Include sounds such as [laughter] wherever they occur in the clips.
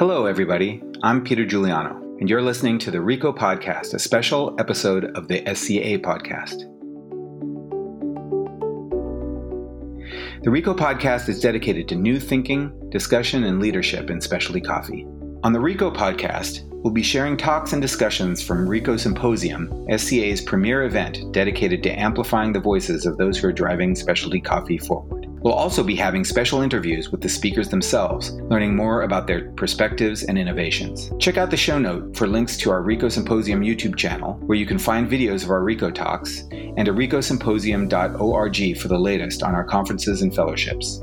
Hello, everybody. I'm Peter Giuliano, and you're listening to the RICO Podcast, a special episode of the SCA Podcast. The RICO Podcast is dedicated to new thinking, discussion, and leadership in specialty coffee. On the RICO Podcast, we'll be sharing talks and discussions from RICO Symposium, SCA's premier event dedicated to amplifying the voices of those who are driving specialty coffee forward. We'll also be having special interviews with the speakers themselves, learning more about their perspectives and innovations. Check out the show note for links to our RICO Symposium YouTube channel, where you can find videos of our RICO talks, and to ricosymposium.org for the latest on our conferences and fellowships.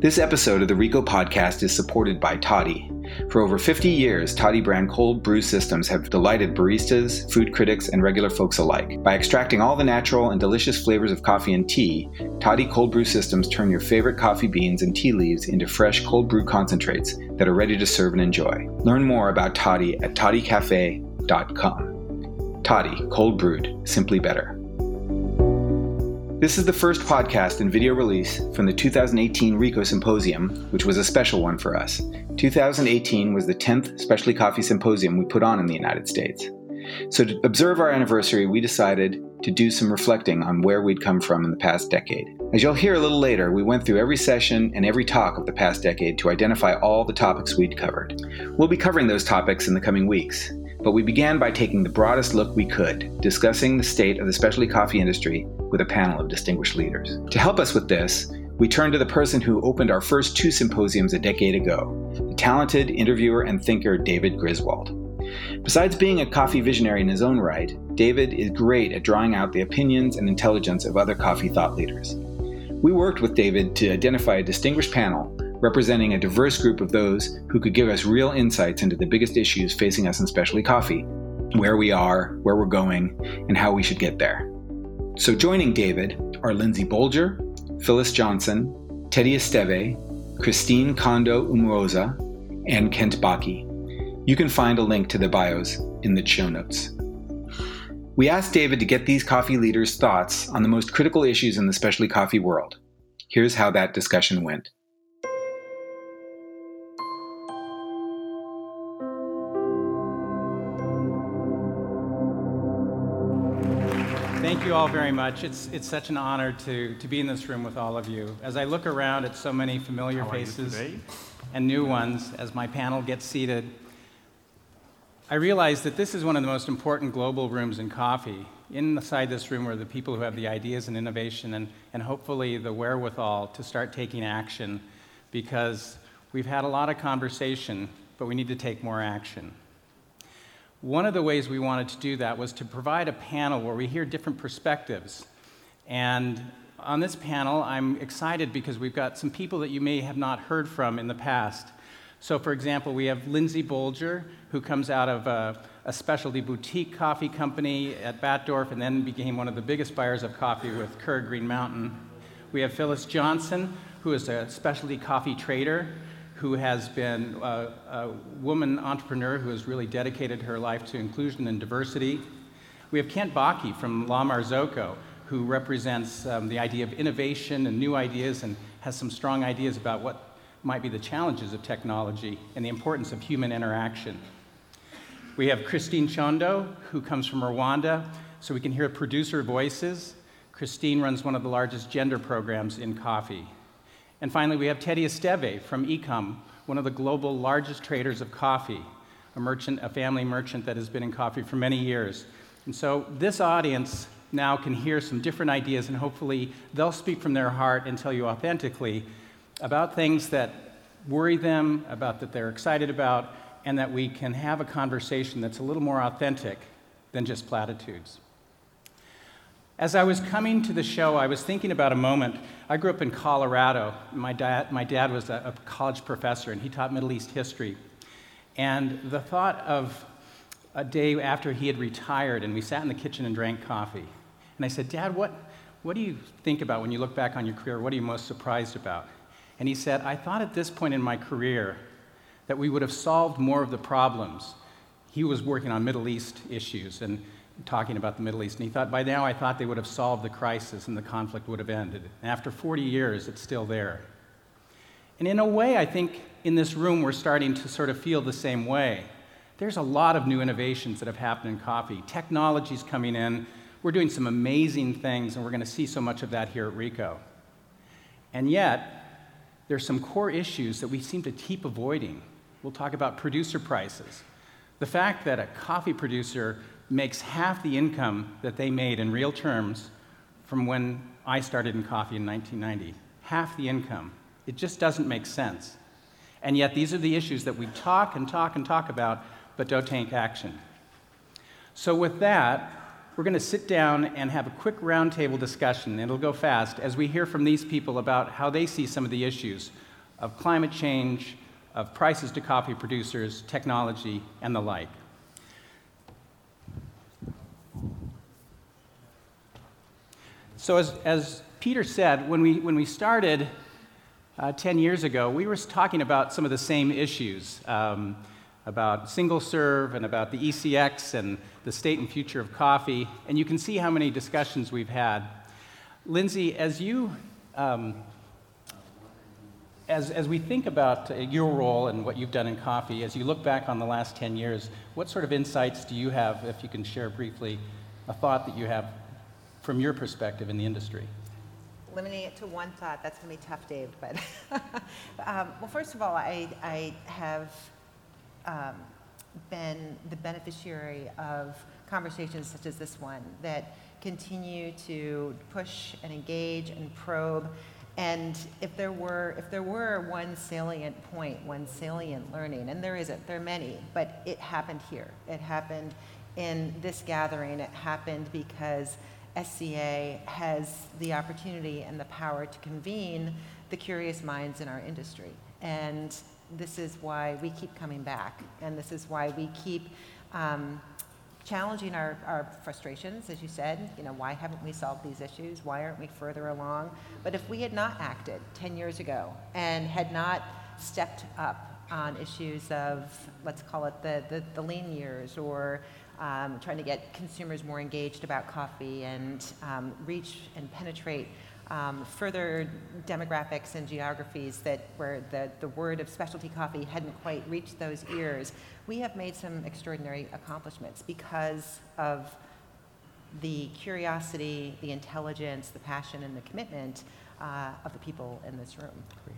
This episode of the RICO podcast is supported by Toddy, for over 50 years, Toddy brand cold brew systems have delighted baristas, food critics, and regular folks alike. By extracting all the natural and delicious flavors of coffee and tea, Toddy cold brew systems turn your favorite coffee beans and tea leaves into fresh cold brew concentrates that are ready to serve and enjoy. Learn more about Toddy at toddycafe.com. Toddy, cold brewed, simply better. This is the first podcast and video release from the 2018 RICO Symposium, which was a special one for us. 2018 was the 10th Specialty Coffee Symposium we put on in the United States. So, to observe our anniversary, we decided to do some reflecting on where we'd come from in the past decade. As you'll hear a little later, we went through every session and every talk of the past decade to identify all the topics we'd covered. We'll be covering those topics in the coming weeks, but we began by taking the broadest look we could, discussing the state of the specialty coffee industry with a panel of distinguished leaders. To help us with this, we turn to the person who opened our first two symposiums a decade ago, the talented interviewer and thinker David Griswold. Besides being a coffee visionary in his own right, David is great at drawing out the opinions and intelligence of other coffee thought leaders. We worked with David to identify a distinguished panel representing a diverse group of those who could give us real insights into the biggest issues facing us in specialty coffee, where we are, where we're going, and how we should get there. So joining David are Lindsay Bolger, Phyllis Johnson, Teddy Esteve, Christine Condo Umuroza, and Kent Bakke. You can find a link to the bios in the show notes. We asked David to get these coffee leaders' thoughts on the most critical issues in the specialty coffee world. Here's how that discussion went. Thank you all very much. It's, it's such an honor to, to be in this room with all of you. As I look around at so many familiar faces and new ones as my panel gets seated, I realize that this is one of the most important global rooms in coffee. Inside this room are the people who have the ideas and innovation and, and hopefully the wherewithal to start taking action because we've had a lot of conversation, but we need to take more action. One of the ways we wanted to do that was to provide a panel where we hear different perspectives. And on this panel, I'm excited because we've got some people that you may have not heard from in the past. So, for example, we have Lindsay Bolger, who comes out of a, a specialty boutique coffee company at Batdorf and then became one of the biggest buyers of coffee with Keurig Green Mountain. We have Phyllis Johnson, who is a specialty coffee trader who has been a, a, woman entrepreneur who has really dedicated her life to inclusion and diversity. We have Kent Bakke from La Marzocco, who represents um, the idea of innovation and new ideas and has some strong ideas about what might be the challenges of technology and the importance of human interaction. We have Christine Condo, who comes from Rwanda, so we can hear producer voices. Christine runs one of the largest gender programs in coffee. And finally, we have Teddy Esteve from Ecom, one of the global largest traders of coffee, a merchant, a family merchant that has been in coffee for many years. And so this audience now can hear some different ideas, and hopefully they'll speak from their heart and tell you authentically about things that worry them, about that they're excited about, and that we can have a conversation that's a little more authentic than just platitudes. As I was coming to the show, I was thinking about a moment. I grew up in Colorado. My dad, my dad was a, a college professor, and he taught Middle East history. And the thought of a day after he had retired, and we sat in the kitchen and drank coffee. And I said, Dad, what, what do you think about when you look back on your career? What are you most surprised about? And he said, I thought at this point in my career that we would have solved more of the problems. He was working on Middle East issues, and talking about the Middle East. And he thought, by now, I thought they would have solved the crisis and the conflict would have ended. And after 40 years, it's still there. And in a way, I think in this room we're starting to sort of feel the same way. There's a lot of new innovations that have happened in coffee. Technology's coming in. We're doing some amazing things, and we're going to see so much of that here at RICO. And yet, there's some core issues that we seem to keep avoiding. We'll talk about producer prices. The fact that a coffee producer makes half the income that they made in real terms from when I started in coffee in 1990. Half the income. It just doesn't make sense. And yet, these are the issues that we talk and talk and talk about, but don't take action. So, with that, we're going to sit down and have a quick roundtable discussion. It'll go fast as we hear from these people about how they see some of the issues of climate change, of prices to coffee producers, technology, and the like. So, as, as Peter said, when we, when we started uh, 10 years ago, we were talking about some of the same issues um, about single serve and about the ECX and the state and future of coffee. And you can see how many discussions we've had. Lindsay, as you um, as, as we think about uh, your role and what you've done in coffee, as you look back on the last 10 years, what sort of insights do you have, if you can share briefly, a thought that you have from your perspective in the industry? Limiting it to one thought, that's going to be tough, Dave. But, [laughs] um, well, first of all, I, I have um, been the beneficiary of conversations such as this one that continue to push and engage and probe. And if there were, if there were one salient point, one salient learning, and there isn't, there are many, but it happened here. It happened in this gathering. It happened because SCA has the opportunity and the power to convene the curious minds in our industry. And this is why we keep coming back, and this is why we keep um, challenging our, our frustrations, as you said. You know, why haven't we solved these issues? Why aren't we further along? But if we had not acted 10 years ago and had not stepped up on issues of, let's call it the, the, the lean years or um, trying to get consumers more engaged about coffee and um, reach and penetrate um, further demographics and geographies that where the, the word of specialty coffee hadn't quite reached those ears, we have made some extraordinary accomplishments because of the curiosity, the intelligence, the passion, and the commitment uh, of the people in this room. Great.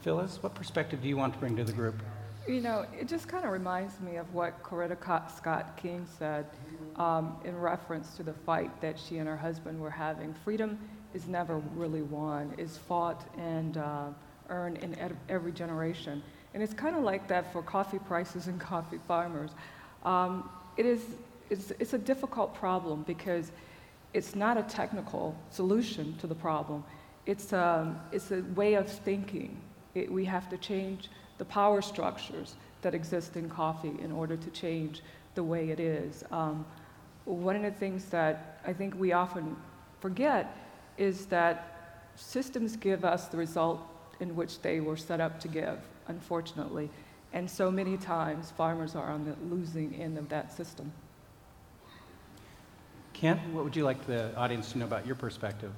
Phyllis, what perspective do you want to bring to the group? You know, it just kind of reminds me of what Coretta Scott King said um, in reference to the fight that she and her husband were having. Freedom is never really won, it's fought and uh, earned in every generation. And it's kind of like that for coffee prices [laughs] and coffee farmers. Um, it is, it's, it's a difficult problem because it's not a technical solution to the problem. It's, um, it's a way of thinking. It, we have to change the power structures that exist in coffee in order to change the way it is. Um, one of the things that I think we often forget is that systems give us the result in which they were set up to give, unfortunately. And so many times farmers are on the losing end of that system. Kent, what would you like the audience to know about your perspective?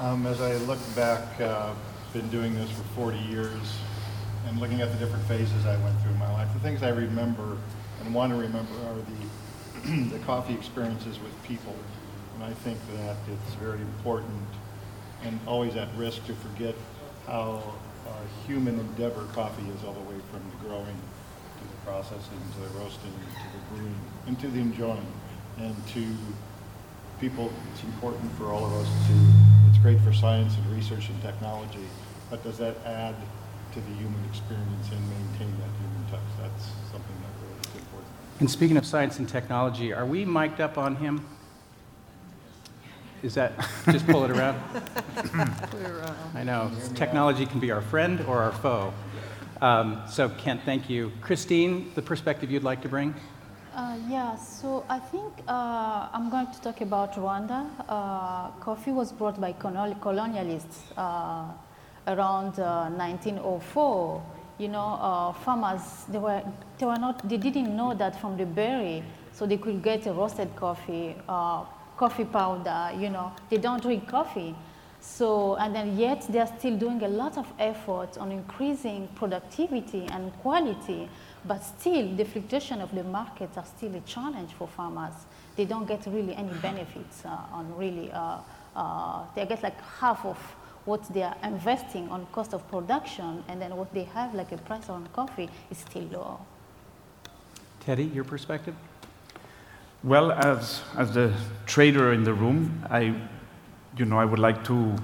Um, as I look back, uh, been doing this for 40 years, and looking at the different phases I went through in my life, the things I remember and want to remember are the, [clears throat] the coffee experiences with people. And I think that it's very important and always at risk to forget how human endeavor coffee is all the way from the growing to the processing to the roasting to the brewing and to the enjoying. And to people, it's important for all of us to, it's great for science and research and technology, but does that add to the human experience and maintain that human touch? That's something that really is important. And speaking of science and technology, are we mic'd up on him? Is that, just pull it around? [laughs] I know, technology can be our friend or our foe. Um, so Kent, thank you. Christine, the perspective you'd like to bring? Uh, yeah, so I think uh, I'm going to talk about Rwanda. Uh, coffee was brought by colonialists uh, around 1904. Uh, you know, uh, farmers, they were, they were not, they didn't know that from the berry, so they could get a roasted coffee coffee powder, you know, they don't drink coffee. So, and then yet they're still doing a lot of effort on increasing productivity and quality, but still the fluctuation of the markets are still a challenge for farmers. They don't get really any benefits uh, on really, uh, uh, they get like half of what they are investing on cost of production, and then what they have like a price on coffee is still low. Teddy, your perspective? Well, as, as the trader in the room, I, you know, I would like to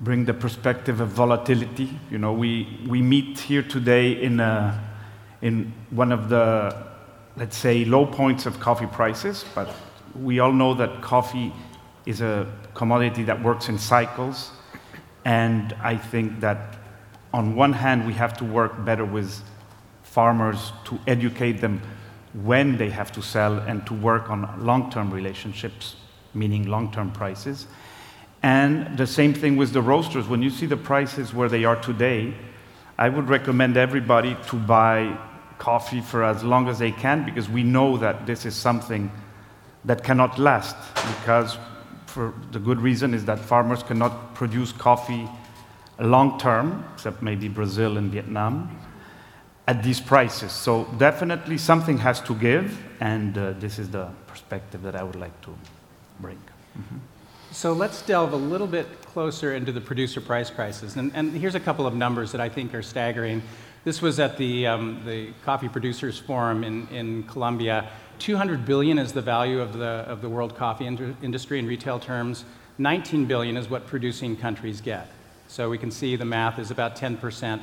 bring the perspective of volatility. You know, we, we meet here today in, a, in one of the, let's say, low points of coffee prices, but we all know that coffee is a commodity that works in cycles. And I think that on one hand, we have to work better with farmers to educate them when they have to sell and to work on long term relationships, meaning long term prices. And the same thing with the roasters. When you see the prices where they are today, I would recommend everybody to buy coffee for as long as they can because we know that this is something that cannot last because for the good reason is that farmers cannot produce coffee long term, except maybe Brazil and Vietnam, at these prices. So definitely something has to give, and uh, this is the perspective that I would like to bring. Mm-hmm. So let's delve a little bit closer into the producer price crisis. And, and, here's a couple of numbers that I think are staggering. This was at the, um, the Coffee Producers Forum in, in Colombia. 200 billion is the value of the, of the world coffee industry in retail terms. 19 billion is what producing countries get. So we can see the math is about 10%.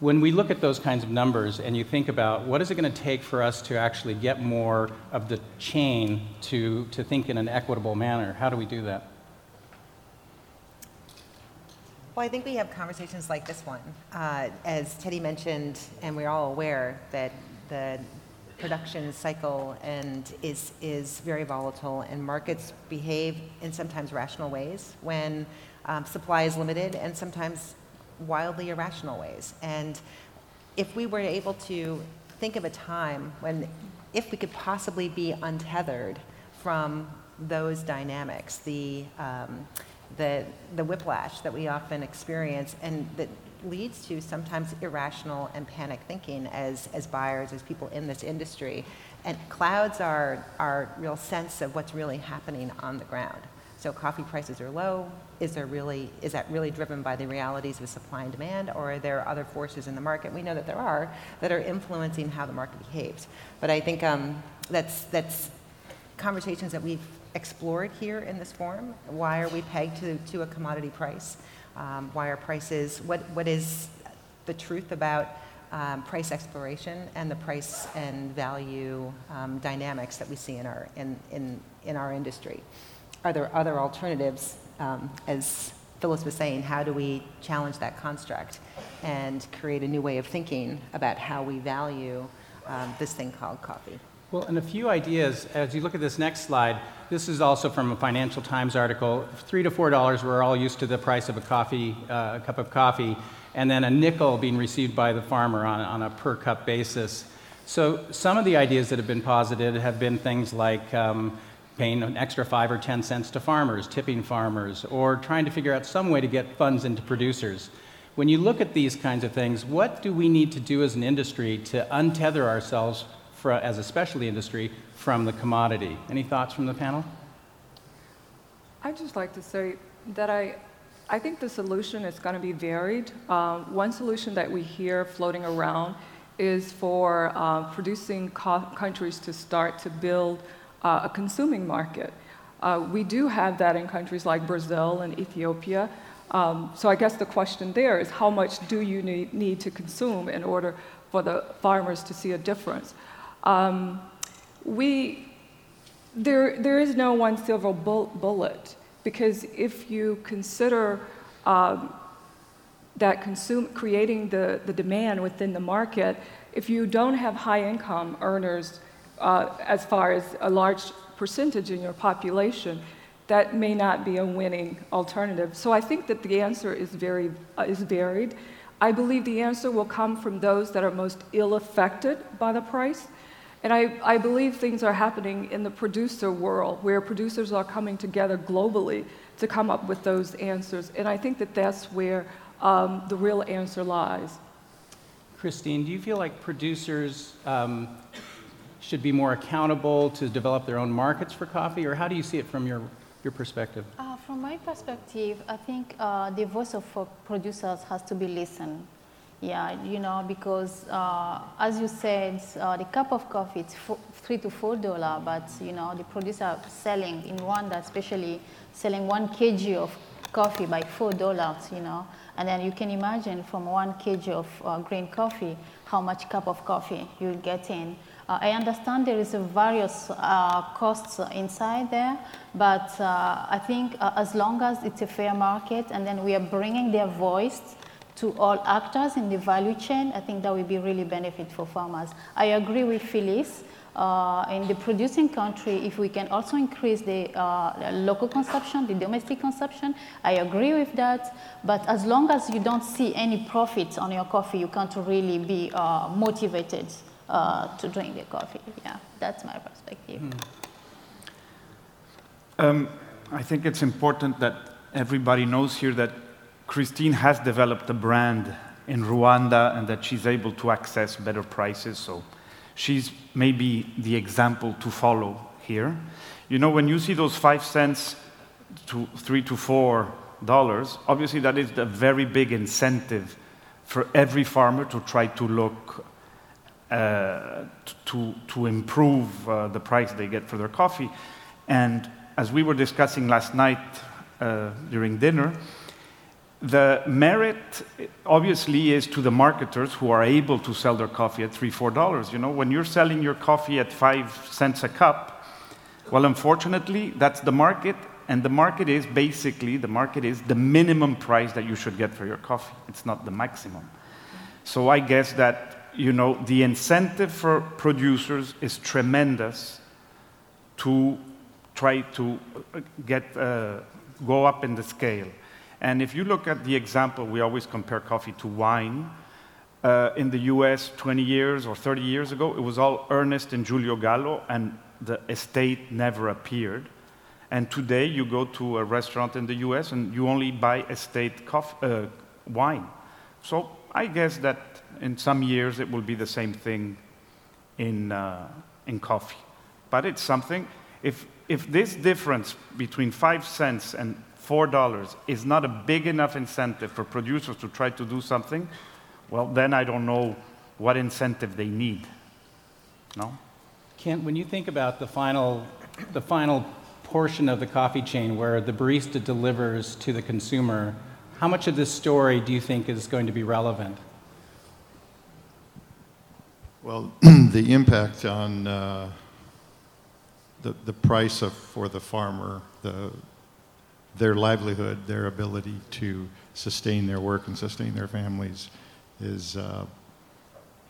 When we look at those kinds of numbers and you think about what is it going to take for us to actually get more of the chain to, to think in an equitable manner, how do we do that? Well, I think we have conversations like this one. Uh, as Teddy mentioned, and we're all aware that the production cycle and is, is very volatile, and markets behave in sometimes rational ways when um, supply is limited, and sometimes wildly irrational ways. And if we were able to think of a time when, if we could possibly be untethered from those dynamics, the, um, the, the whiplash that we often experience, and that leads to sometimes irrational and panic thinking as, as buyers, as people in this industry. And clouds are our real sense of what's really happening on the ground. So coffee prices are low. Is there really is that really driven by the realities of supply and demand, or are there other forces in the market? We know that there are that are influencing how the market behaves. But I think um, that's that's conversations that we've explored here in this forum. Why are we pegged to, to a commodity price? Um, why are prices, what, what is the truth about um, price exploration and the price and value um, dynamics that we see in our, in, in, in our industry? Are there other alternatives? Um, as Phyllis was saying, how do we challenge that construct and create a new way of thinking about how we value um, this thing called coffee? Well, and a few ideas as you look at this next slide. This is also from a Financial Times article. Three to four dollars, we're all used to the price of a coffee, uh, a cup of coffee, and then a nickel being received by the farmer on, on a per cup basis. So, some of the ideas that have been posited have been things like um, paying an extra five or ten cents to farmers, tipping farmers, or trying to figure out some way to get funds into producers. When you look at these kinds of things, what do we need to do as an industry to untether ourselves for, as a specialty industry from the commodity. Any thoughts from the panel? I'd just like to say that I, I think the solution is going to be varied. Um, one solution that we hear floating around is for uh, producing co- countries to start to build uh, a consuming market. Uh, we do have that in countries like Brazil and Ethiopia. Um, so I guess the question there is how much do you need, need to consume in order for the farmers to see a difference? Um, we, there, there is no one silver bullet because if you consider um, that consume, creating the, the demand within the market, if you don't have high income earners uh, as far as a large percentage in your population, that may not be a winning alternative. So I think that the answer is very uh, is varied. I believe the answer will come from those that are most ill affected by the price, And I, I believe things are happening in the producer world where producers are coming together globally to come up with those answers. And I think that that's where um, the real answer lies. Christine, do you feel like producers um, should be more accountable to develop their own markets for coffee, or how do you see it from your, your perspective? Uh, from my perspective, I think uh, the voice of producers has to be listened. Yeah, you know, because uh, as you said, uh, the cup of coffee it's three to four dollar, but you know the producer selling in Rwanda, especially selling one kg of coffee by four dollars. You know, and then you can imagine from one kg of uh, green coffee how much cup of coffee you'll get in. Uh, I understand there is a various uh, costs inside there, but uh, I think as long as it's a fair market and then we are bringing their voice to all actors in the value chain, I think that will be really benefit for farmers. I agree with Phyllis. Uh, in the producing country, if we can also increase the uh, local consumption, the domestic consumption, I agree with that. But as long as you don't see any profit on your coffee, you can't really be uh, motivated uh, to drink the coffee. Yeah, that's my perspective. Hmm. Um, I think it's important that everybody knows here that Christine has developed a brand in Rwanda and that she's able to access better prices. So she's maybe the example to follow here. You know, when you see those five cents to three to four dollars, obviously that is a very big incentive for every farmer to try to look uh, to, to improve uh, the price they get for their coffee. And as we were discussing last night uh, during dinner, the merit obviously is to the marketers who are able to sell their coffee at three, four dollars. You know, when you're selling your coffee at five cents a cup, well, unfortunately, that's the market, and the market is basically the market is the minimum price that you should get for your coffee. It's not the maximum. So I guess that you know the incentive for producers is tremendous to try to get uh, go up in the scale. And if you look at the example, we always compare coffee to wine. Uh, in the US 20 years or 30 years ago, it was all Ernest and Julio Gallo, and the estate never appeared. And today, you go to a restaurant in the US and you only buy estate coffee, uh, wine. So I guess that in some years it will be the same thing in, uh, in coffee. But it's something, if, if this difference between five cents and $4 is not a big enough incentive for producers to try to do something, well, then I don't know what incentive they need. No? Kent, when you think about the final, the final portion of the coffee chain where the barista delivers to the consumer, how much of this story do you think is going to be relevant? Well, [clears throat] the impact on uh, the, the price of, for the farmer, the, their livelihood, their ability to sustain their work and sustain their families is uh,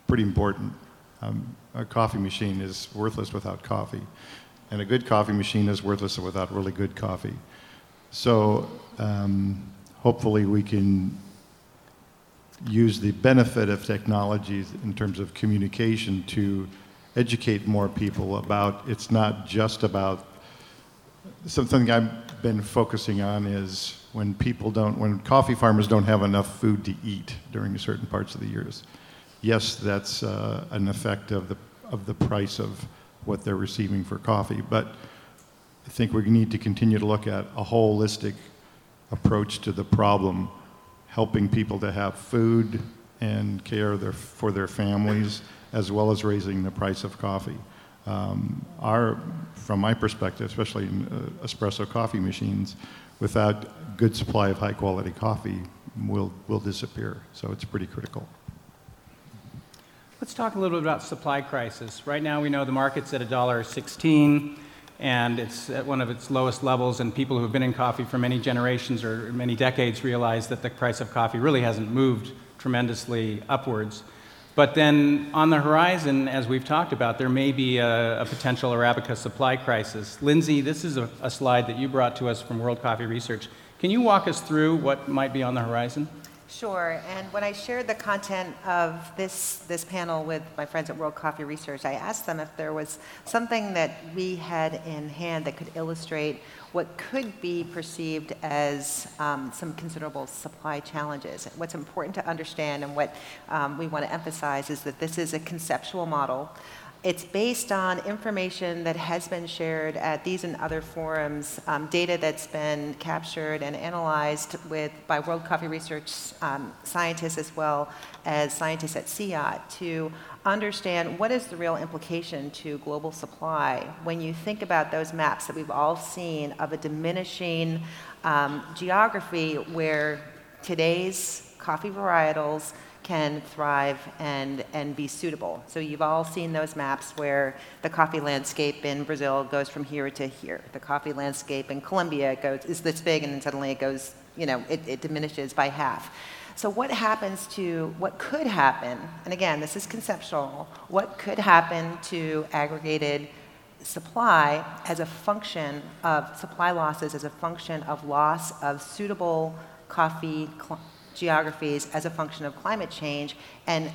pretty important. Um, a coffee machine is worthless without coffee, and a good coffee machine is worthless without really good coffee. So um, hopefully we can use the benefit of technologies in terms of communication to educate more people about it's not just about something I've been focusing on is when people don't, when coffee farmers don't have enough food to eat during certain parts of the years. Yes, that's uh, an effect of the, of the price of what they're receiving for coffee, but I think we need to continue to look at a holistic approach to the problem, helping people to have food and care their, for their families, as well as raising the price of coffee. Um, our, from my perspective, especially in uh, espresso coffee machines, without good supply of high quality coffee, will, will disappear. So it's pretty critical. Let's talk a little bit about supply crisis. Right now, we know the market's at $1.16 and it's at one of its lowest levels. And people who have been in coffee for many generations or many decades realize that the price of coffee really hasn't moved tremendously upwards. But then on the horizon, as we've talked about, there may be a, a potential Arabica supply crisis. Lindsay, this is a, a, slide that you brought to us from World Coffee Research. Can you walk us through what might be on the horizon? Sure. And when I shared the content of this, this panel with my friends at World Coffee Research, I asked them if there was something that we had in hand that could illustrate what could be perceived as um, some considerable supply challenges. What's important to understand and what um, we want to emphasize is that this is a conceptual model it's based on information that has been shared at these and other forums, um, data that's been captured and analyzed with, by World Coffee Research um, scientists as well as scientists at CIAT to understand what is the real implication to global supply. When you think about those maps that we've all seen of a diminishing um, geography where today's coffee varietals can thrive and, and be suitable. So you've all seen those maps where the coffee landscape in Brazil goes from here to here. The coffee landscape in Colombia goes, is this big and then suddenly it goes, you know, it, it diminishes by half. So what happens to, what could happen, and again, this is conceptual, what could happen to aggregated supply as a function of supply losses as a function of loss of suitable coffee geographies as a function of climate change, and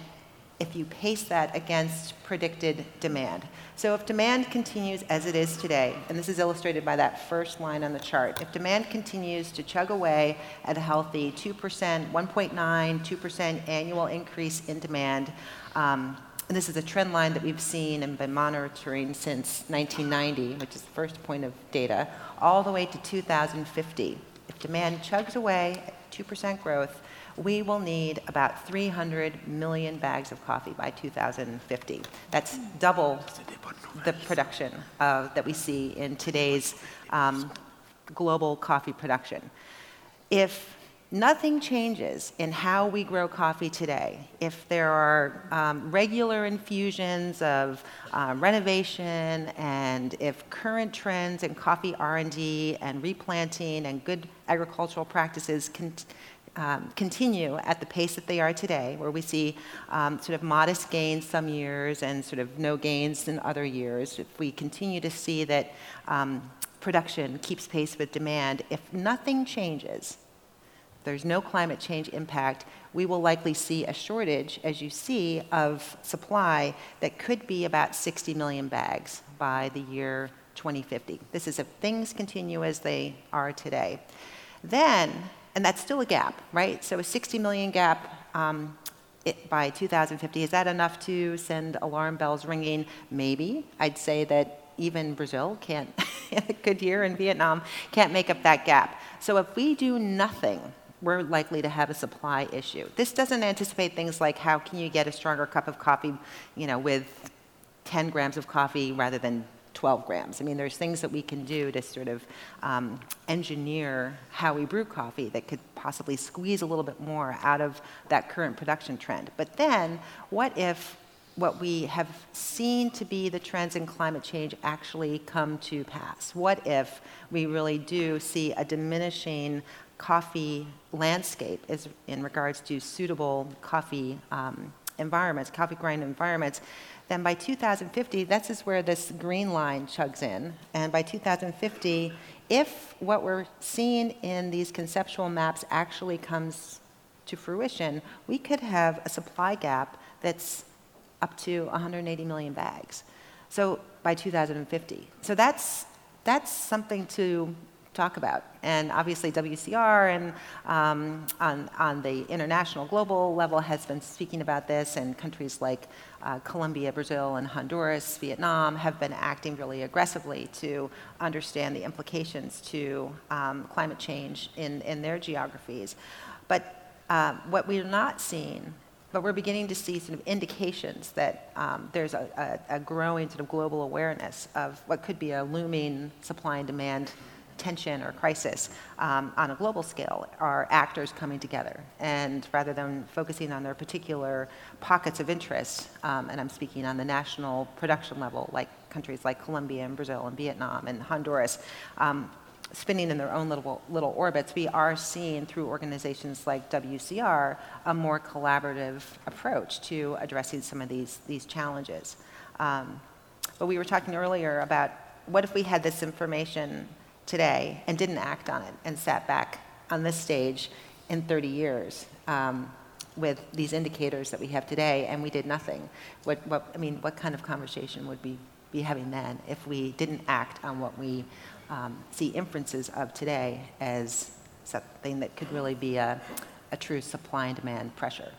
if you pace that against predicted demand. So if demand continues as it is today, and this is illustrated by that first line on the chart, if demand continues to chug away at a healthy 2%, 1.9, 2% annual increase in demand, um, and this is a trend line that we've seen and been monitoring since 1990, which is the first point of data, all the way to 2050. If demand chugs away at 2% growth, we will need about 300 million bags of coffee by 2050. That's double the production uh, that we see in today's um, global coffee production. If nothing changes in how we grow coffee today, if there are um, regular infusions of uh, renovation and if current trends in coffee R&D and replanting and good agricultural practices can um, continue at the pace that they are today, where we see um, sort of modest gains some years and sort of no gains in other years, if we continue to see that um, production keeps pace with demand, if nothing changes, there's no climate change impact, we will likely see a shortage, as you see, of supply that could be about 60 million bags by the year 2050. This is if things continue as they are today. Then, and that's still a gap, right? So a 60 million gap um, it, by 2050, is that enough to send alarm bells ringing? Maybe. I'd say that even Brazil can't, [laughs] a good year in Vietnam, can't make up that gap. So if we do nothing, we're likely to have a supply issue. This doesn't anticipate things like how can you get a stronger cup of coffee, you know, with 10 grams of coffee rather than 12 grams. I mean, there's things that we can do to sort of um, engineer how we brew coffee that could possibly squeeze a little bit more out of that current production trend. But then, what if what we have seen to be the trends in climate change actually come to pass? What if we really do see a diminishing coffee landscape is in regards to suitable coffee um, environments, coffee grind environments then by 2050, that's is where this green line chugs in. And by 2050, if what we're seeing in these conceptual maps actually comes to fruition, we could have a supply gap that's up to 180 million bags. So by 2050. So that's that's something to talk about. And obviously, WCR and um, on, on the international global level has been speaking about this, and countries like uh, Colombia, Brazil, and Honduras, Vietnam have been acting really aggressively to understand the implications to um, climate change in, in their geographies. But uh, what we're not seeing but we're beginning to see sort of indications that um, there's a, a, a, growing sort of global awareness of what could be a looming supply and demand tension or crisis um, on a global scale are actors coming together. And rather than focusing on their particular pockets of interest, um, and I'm speaking on the national production level, like countries like Colombia and Brazil and Vietnam and Honduras, um, spinning in their own little, little orbits, we are seeing through organizations like WCR a more collaborative approach to addressing some of these, these challenges. Um, but we were talking earlier about what if we had this information today and didn't act on it and sat back on this stage in 30 years um, with these indicators that we have today, and we did nothing. What, what, I mean, what kind of conversation would we be having then if we didn't act on what we um, see inferences of today as something that could really be a, a true supply and demand pressure?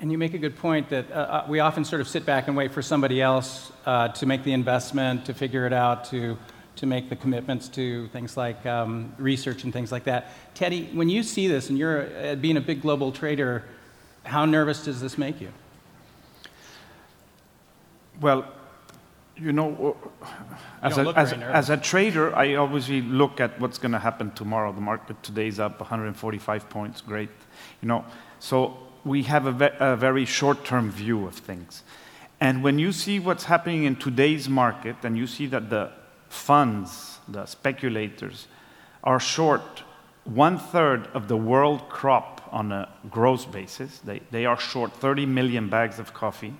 And you make a good point that uh, uh, we often sort of sit back and wait for somebody else uh, to make the investment, to figure it out, to, to make the commitments to things like um, research and things like that. Teddy, when you see this and you're uh, being a big global trader, how nervous does this make you? Well, you know, as, a, as, as, a trader, I obviously look at what's going to happen tomorrow. The market today is up 145 points, great. You know, so we have a, ve a very short term view of things. And when you see what's happening in today's market and you see that the funds, the speculators, are short one third of the world crop on a gross basis, they, they are short 30 million bags of coffee.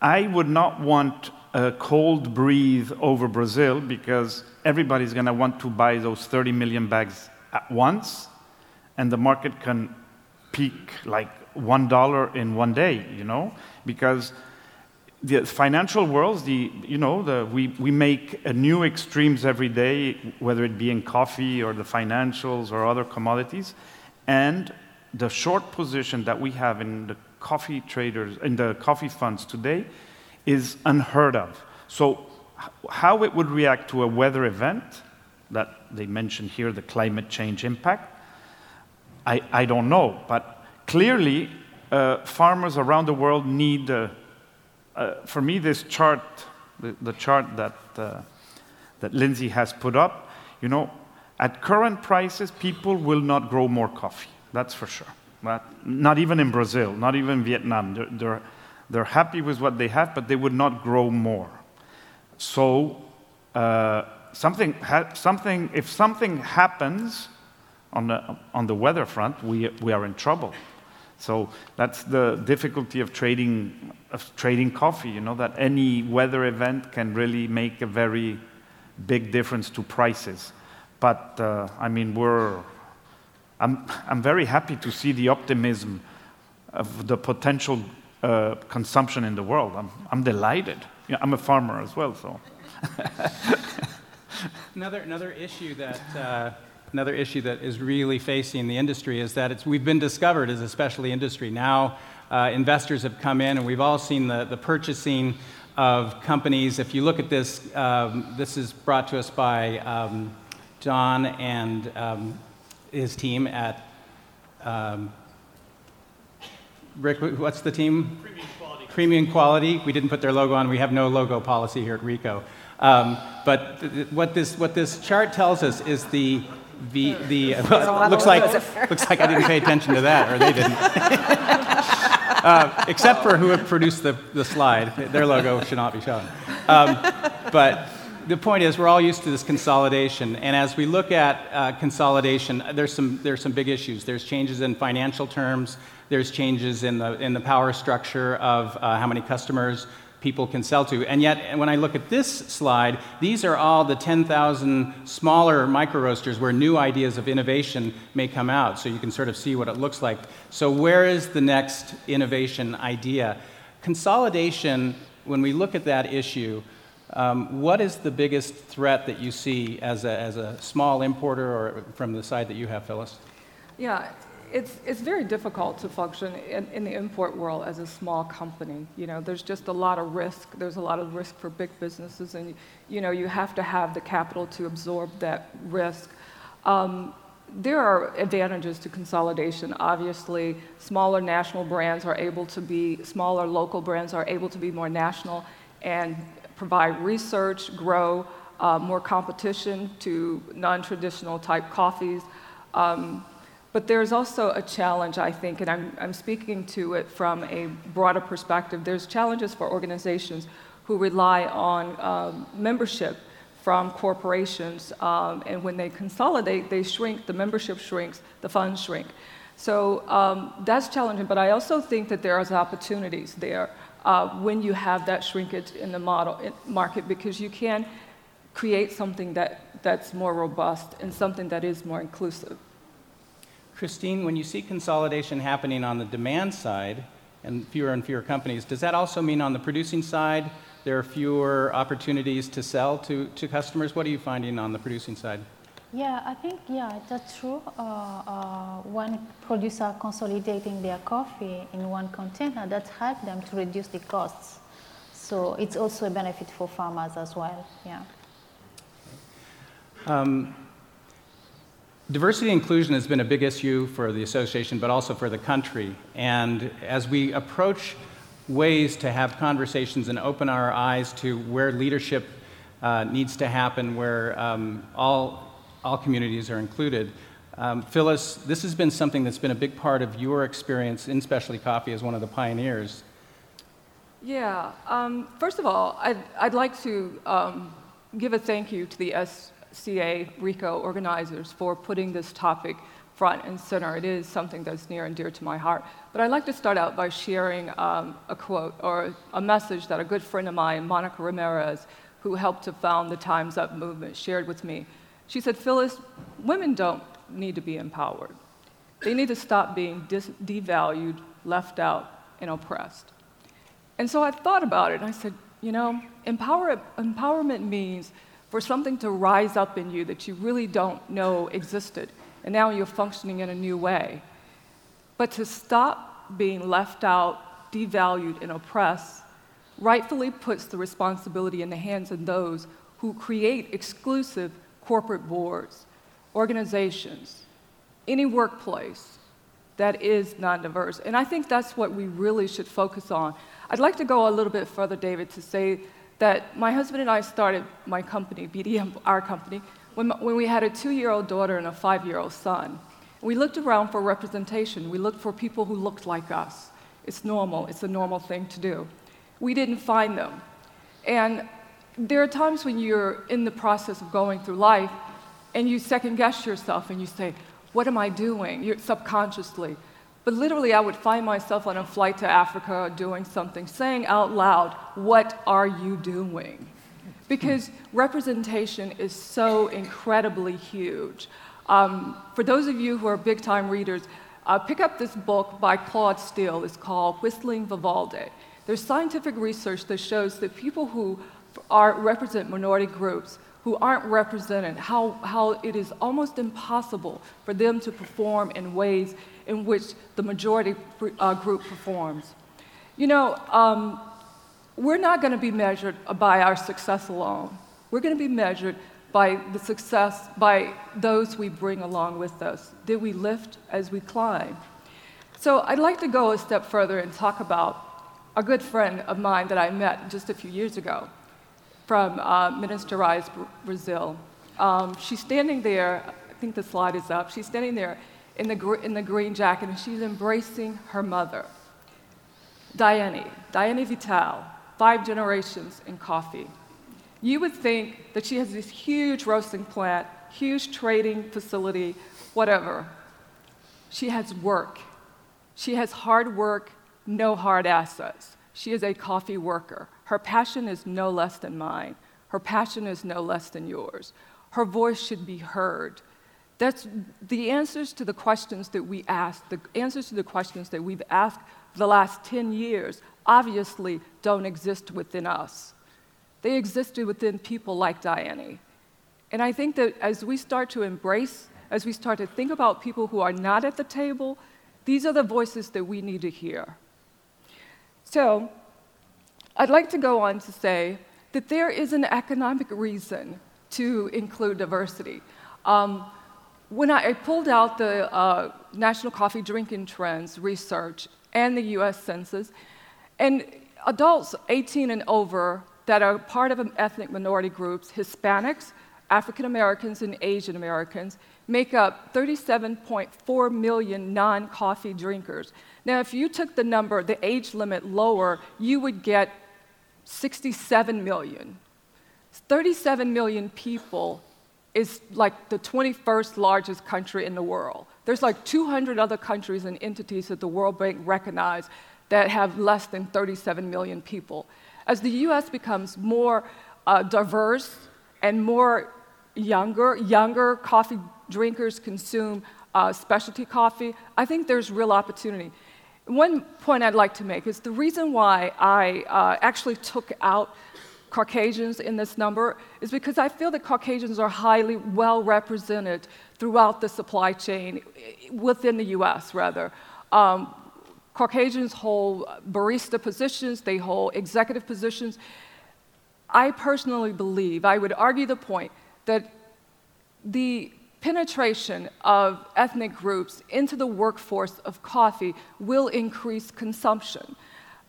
I would not want a cold breeze over Brazil because everybody's going to want to buy those 30 million bags at once, and the market can peak like one dollar in one day, you know, because the financial worlds, the, you know, the, we, we make new extremes every day, whether it be in coffee or the financials or other commodities, and the short position that we have in the coffee traders, in the coffee funds today, is unheard of. So, how it would react to a weather event that they mentioned here, the climate change impact, I, I don't know. But clearly, uh, farmers around the world need, uh, uh, for me, this chart, the, the chart that, uh, that Lindsay has put up, you know, at current prices, people will not grow more coffee. That's for sure. But not even in Brazil, not even Vietnam. They're, they're, they're happy with what they have, but they would not grow more. So, uh, something, something, if something happens, on the, on the weather front, we, we are in trouble. So that's the difficulty of trading, of trading coffee, you know, that any weather event can really make a very big difference to prices. But uh, I mean, we're, I'm, I'm very happy to see the optimism of the potential uh, consumption in the world. I'm, I'm delighted. You know, I'm a farmer as well, so. [laughs] another, another issue that uh, another issue that is really facing the industry is that we've been discovered as a specialty industry. Now, uh, investors have come in, and we've all seen the, the purchasing of companies. If you look at this, um, this is brought to us by um, John and um, his team at. Um, Rick, what's the team? Premium Quality. Premium Quality. We didn't put their logo on. We have no logo policy here at RICO. Um, but th- what, this, what this chart tells us is the the, the [laughs] uh, looks like looks like I didn't pay attention to that, or they didn't. [laughs] uh, except for who have produced the, the slide, their logo should not be shown. Um, but the point is, we're all used to this consolidation, and as we look at uh, consolidation, there's some there's some big issues. There's changes in financial terms. There's changes in the in the power structure of uh, how many customers people can sell to. And yet, when I look at this slide, these are all the 10,000 smaller micro roasters where new ideas of innovation may come out. So you can sort of see what it looks like. So, where is the next innovation idea? Consolidation, when we look at that issue, um, what is the biggest threat that you see as a, as a small importer or from the side that you have, Phyllis? Yeah, it's, it's very difficult to function in, in, the import world as a small company. You know, there's just a lot of risk. There's a lot of risk for big businesses, and you know, you have to have the capital to absorb that risk. Um, there are advantages to consolidation. Obviously, smaller national brands are able to be, smaller local brands are able to be more national and provide research, grow uh, more competition to non traditional type coffees. Um, but there's also a challenge, I think, and I'm, I'm speaking to it from a broader perspective. There's challenges for organizations who rely on um, membership from corporations, um, and when they consolidate, they shrink, the membership shrinks, the funds shrink. So um, that's challenging, but I also think that there are opportunities there uh, when you have that shrinkage in the model in market because you can create something that, that's more robust and something that is more inclusive. Christine, when you see consolidation happening on the demand side and fewer and fewer companies, does that also mean on the producing side there are fewer opportunities to sell to, to customers? What are you finding on the producing side? Yeah, I think, yeah, that's true. Uh, uh, when producers are consolidating their coffee in one container, that helps them to reduce the costs. So it's also a benefit for farmers as well, yeah. Um, diversity inclusion has been a big issue for the association, but also for the country. And as we approach ways to have conversations and open our eyes to where leadership uh, needs to happen, where um, all all communities are included. Um, Phyllis, this has been something that's been a big part of your experience in specialty coffee as one of the pioneers. Yeah. Um, first of all, I'd, I'd like to um, give a thank you to the SCA Re:co organizers for putting this topic front and center. It is something that's near and dear to my heart. But I'd like to start out by sharing um, a quote or a message that a good friend of mine, Monica Ramirez, who helped to found the Time's Up movement, shared with me. She said, Phyllis, women don't need to be empowered. They need to stop being dis- devalued, left out, and oppressed. And so I thought about it, and I said, you know, empower, empowerment means for something to rise up in you that you really don't know existed, and now you're functioning in a new way. But to stop being left out, devalued, and oppressed rightfully puts the responsibility in the hands of those who create exclusive corporate boards, organizations, any workplace that is non diverse. And I think that's what we really should focus on. I'd like to go a little bit further, David, to say that my husband and I started my company, BDM, our company, when, when we had a two year old daughter and a five year old son. We looked around for representation. We looked for people who looked like us. It's normal, it's a normal thing to do. We didn't find them. And there are times when you're in the process of going through life and you second guess yourself and you say, What am I doing? You're subconsciously. But literally, I would find myself on a flight to Africa doing something, saying out loud, What are you doing? Because representation is so incredibly huge. Um, for those of you who are big time readers, uh, pick up this book by Claude Steele. It's called Whistling Vivaldi. There's scientific research that shows that people who are, represent minority groups who aren't represented, how, how it is almost impossible for them to perform in ways in which the majority uh, group performs. You know, um, we're not going to be measured by our success alone. We're going to be measured by the success, by those we bring along with us. Did we lift as we climb? So I'd like to go a step further and talk about a good friend of mine that I met just a few years ago from uh, Minas Gerais, Brazil. Um, she's standing there, I think the slide is up, she's standing there in the, gr- in the green jacket and she's embracing her mother. Diane, Diane Vital, five generations in coffee. You would think that she has this huge roasting plant, huge trading facility, whatever. She has work. She has hard work, no hard assets. She is a coffee worker. Her passion is no less than mine. Her passion is no less than yours. Her voice should be heard. That's the answers to the questions that we ask, the answers to the questions that we've asked the last 10 years obviously don't exist within us. They existed within people like Diane. And I think that as we start to embrace, as we start to think about people who are not at the table, these are the voices that we need to hear. So, I'd like to go on to say that there is an economic reason to include diversity. Um, when I, I, pulled out the uh, National Coffee Drinking Trends research and the US Census, and adults 18 and over that are part of ethnic minority groups, Hispanics, African Americans, and Asian Americans, make up 37.4 million non coffee drinkers. Now, if you took the number, the age limit lower, you would get 67 million. 37 million people is like the 21st largest country in the world. There's like 200 other countries and entities that the World Bank recognizes that have less than 37 million people. As the US becomes more uh, diverse and more younger, younger coffee drinkers consume uh, specialty coffee, I think there's real opportunity. One point I'd like to make is the reason why I uh, actually took out Caucasians in this number is because I feel that Caucasians are highly well represented throughout the supply chain, within the US rather. Um, Caucasians hold barista positions, they hold executive positions. I personally believe, I would argue the point, that the penetration of ethnic groups into the workforce of coffee will increase consumption.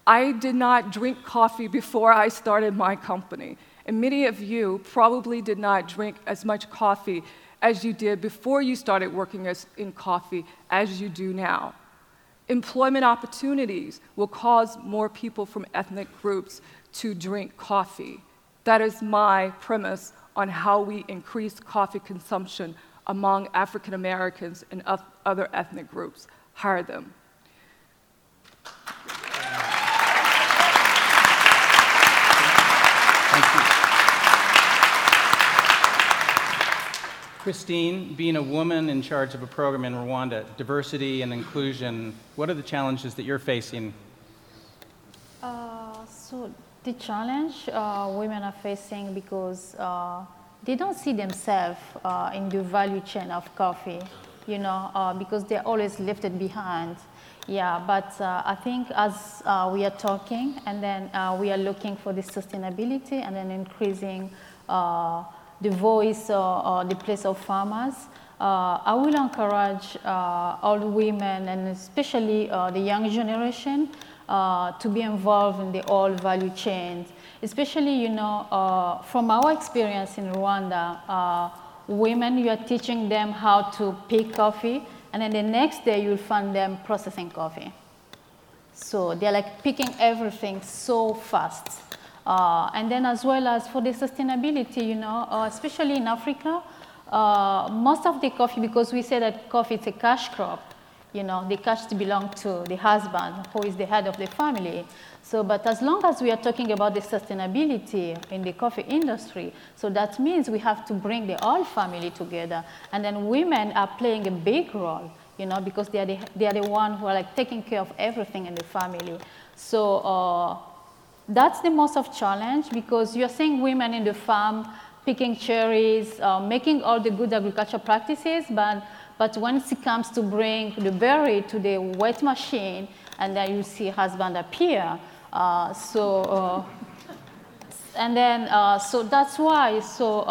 I did not drink coffee before I started my company, and many of you probably did not drink as much coffee as you did before you started working as, in coffee as you do now. Employment opportunities will cause more people from ethnic groups to drink coffee. That is my premise on how we increase coffee consumption among African Americans and other ethnic groups. Hire them. Christine, being a woman in charge of a program in Rwanda, diversity and inclusion, what are the challenges that you're facing? Uh, so the challenge uh, women are facing because uh, they don't see themselves uh, in the value chain of coffee, you know, uh, because they're always lifted behind. Yeah, but uh, I think as uh, we are talking and then uh, we are looking for the sustainability and then increasing uh, the voice or the place of farmers, I will encourage all women and especially the young generation to be involved in the all value chains especially, you know, uh, from our experience in Rwanda, uh, women, you are teaching them how to pick coffee, and then the next day you'll find them processing coffee. So they're like picking everything so fast. Uh, and then as well as for the sustainability, you know, uh, especially in Africa, uh, most of the coffee, because we say that coffee is a cash crop, you know, the cash belong to the husband, who is the head of the family. So, but as long as we are talking about the sustainability in the coffee industry, so that means we have to bring the whole family together. And then women are playing a big role, you know, because they are the, they are the one who are like taking care of everything in the family. So uh, that's the most of challenge because you're seeing women in the farm picking cherries, uh, making all the good agricultural practices, but, but when it comes to bring the berry to the wet machine, and then you see husband appear, uh, so, uh, and then, uh, so that's why, so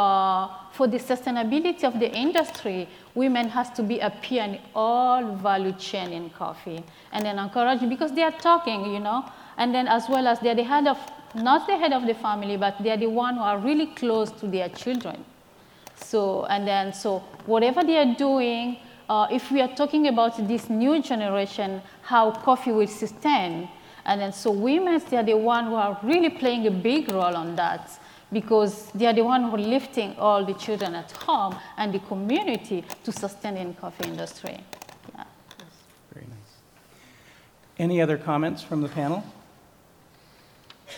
for the sustainability of the industry, women has to be a peer in all value chain in coffee. And then encourage, because they are talking, you know, and then as well as they're the head of, not the head of the family, but they're the one who are really close to their children. So, and then, so whatever they are doing, uh, if we are talking about this new generation, how coffee will sustain, and then so women, they are the one who are really playing a big role on that because they are the one who are lifting all the children at home and the community to sustain the coffee industry. Yeah. Very nice. Any other comments from the panel? I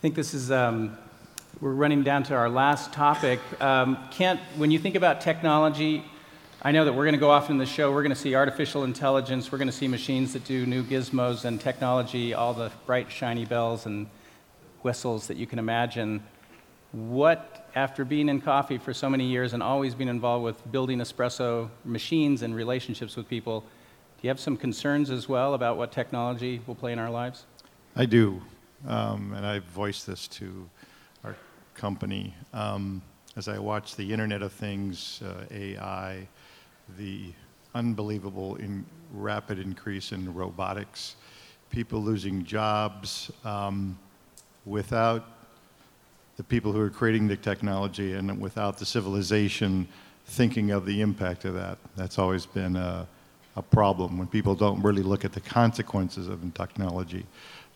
think this is, um, we're running down to our last topic. Um, Kent, when you think about technology, I know that we're going to go off in the show, we're going to see artificial intelligence, we're going to see machines that do new gizmos and technology, all the bright, shiny bells and whistles that you can imagine. What, after being in coffee for so many years and always being involved with building espresso machines and relationships with people, do you have some concerns as well about what technology will play in our lives? I do, um, and I've voiced this to company. Um, as I watch the Internet of Things, uh, AI, the unbelievable in rapid increase in robotics, people losing jobs um, without the people who are creating the technology and without the civilization thinking of the impact of that. That's always been a, a problem when people don't really look at the consequences of technology.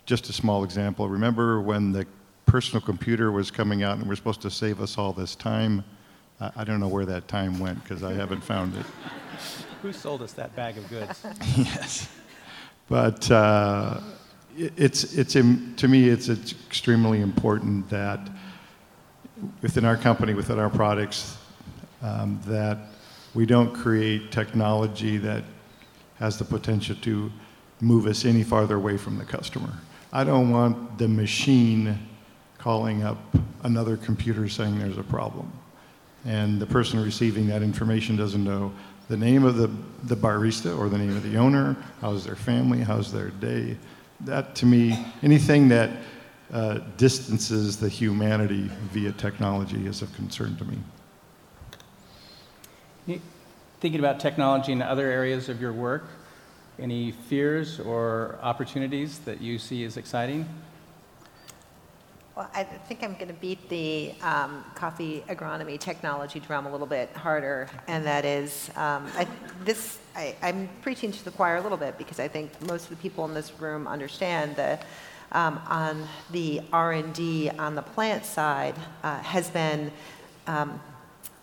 Just a small example. Remember when the personal computer was coming out and we're supposed to save us all this time? I don't know where that time went because I haven't found it. Who sold us that bag of goods? [laughs] yes. But uh, it's, it's, to me, it's extremely important that within our company, within our products, um, that we don't create technology that has the potential to move us any farther away from the customer. I don't want the machine calling up another computer saying there's a problem. And the person receiving that information doesn't know the name of the, the barista or the name of the owner, how's their family, how's their day. That to me, anything that uh, distances the humanity via technology is of concern to me. Thinking about technology in other areas of your work, any fears or opportunities that you see as exciting? Well, I think I'm going to beat the um, coffee agronomy technology drum a little bit harder, and that is um, I, this. I, am preaching to the choir a little bit because I think most of the people in this room understand that um, on the R&D on the plant side uh, has been um,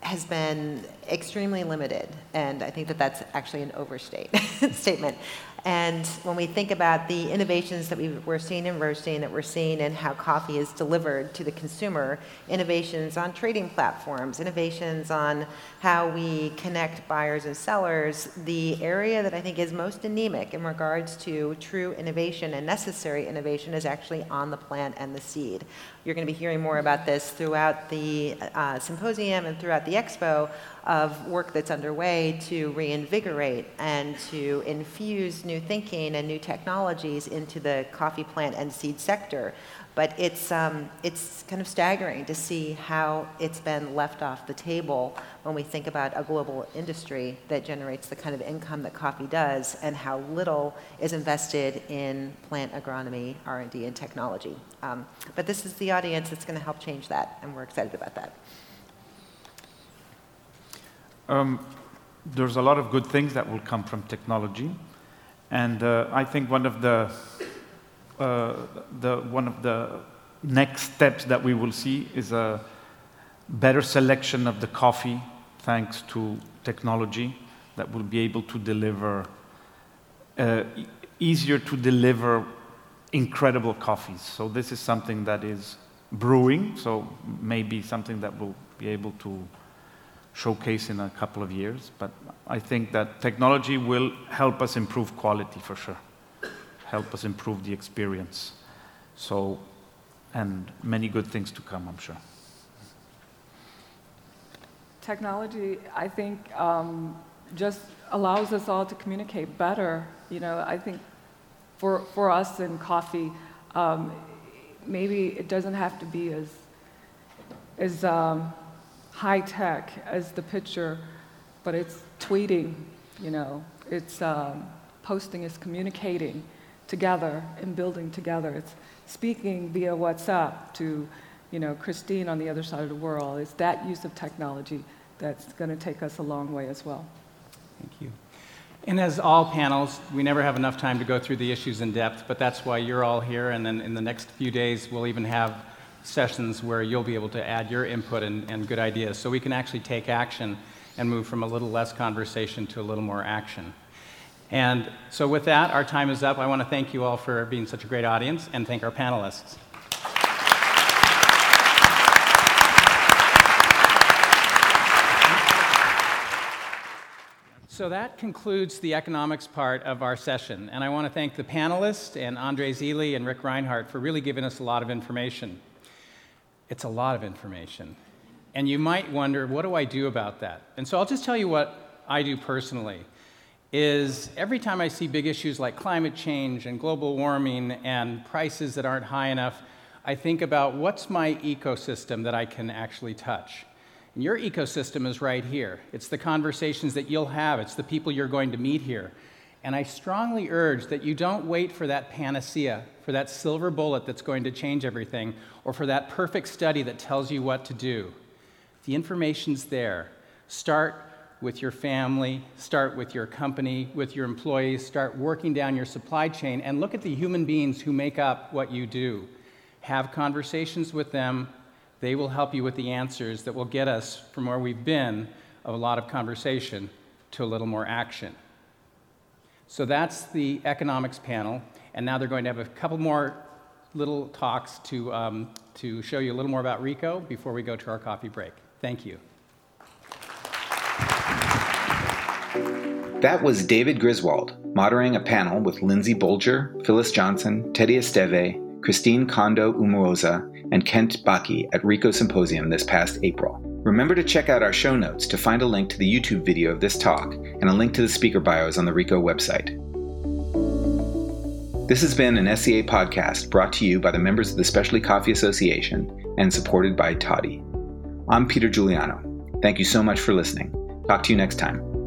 has been extremely limited, and I think that that's actually an overstate [laughs] statement. And when we think about the innovations that we are seeing in roasting, that we're seeing in how coffee is delivered to the consumer, innovations on trading platforms, innovations on how we connect buyers and sellers, the area that I think is most anemic in regards to true innovation and necessary innovation is actually on the plant and the seed. You're going to be hearing more about this throughout the uh, symposium and throughout the expo of work that's underway to reinvigorate and to infuse new thinking and new technologies into the coffee plant and seed sector. But it's, um, it's kind of staggering to see how it's been left off the table when we think about a global industry that generates the kind of income that coffee does and how little is invested in plant agronomy, R&D, and technology. Um, but this is the audience that's going to help change that, and we're excited about that. Um, there's a lot of good things that will come from technology, and uh, I think one of the the one of the next steps that we will see is a better selection of the coffee thanks to technology that will be able to deliver uh, easier to deliver incredible coffees. So this is something that is brewing, so maybe something that will be able to showcase in a couple of years. But I think that technology will help us improve quality for sure, help us improve the experience. So, and many good things to come, I'm sure. Technology, I think, um, just allows us all to communicate better. You know, I think for, for us in coffee, um, maybe it doesn't have to be as, as um, high tech as the picture, but it's tweeting, you know, it's um, posting, it's communicating together and building together. It's speaking via WhatsApp to, you know, Christine on the other side of the world. It's that use of technology that's going to take us a long way as well. Thank you. And as all panels, we never have enough time to go through the issues in depth, but that's why you're all here. And then in the next few days, we'll even have sessions where you'll be able to add your input and, and good ideas so we can actually take action and move from a little less conversation to a little more action. And so, with that, our time is up. I want to thank you all for being such a great audience and thank our panelists. So that concludes the economics part of our session. And I want to thank the panelists and Andrea Illy and Ric Rhinehart for really giving us a lot of information. It's a lot of information. And you might wonder, what do I do about that? And so I'll just tell you what I do personally is every time I see big issues like climate change and global warming and prices that aren't high enough, I think about what's my ecosystem that I can actually touch. And your ecosystem is right here. It's the conversations that you'll have, it's the people you're going to meet here. And I strongly urge that you don't wait for that panacea, for that silver bullet that's going to change everything, or for that perfect study that tells you what to do. The information's there. Start with your family, start with your company, with your employees, start working down your supply chain, and look at the human beings who make up what you do. Have conversations with them. They will help you with the answers that will get us from where we've been of a lot of conversation to a little more action. So that's the economics panel. And now they're going to have a couple more little talks to, um, to show you a little more about Re:co before we go to our coffee break. Thank you. That was David Griswold, moderating a panel with Lindsay Bolger, Phyllis Johnson, Teddy Esteve, Christine Condo Umuoza, and Kent Bakke at Re:co Symposium this past April. Remember to check out our show notes to find a link to the YouTube video of this talk and a link to the speaker bios on the Re:co website. This has been an SCA podcast brought to you by the members of the Specialty Coffee Association and supported by Toddy. I'm Peter Giuliano. Thank you so much for listening. Talk to you next time.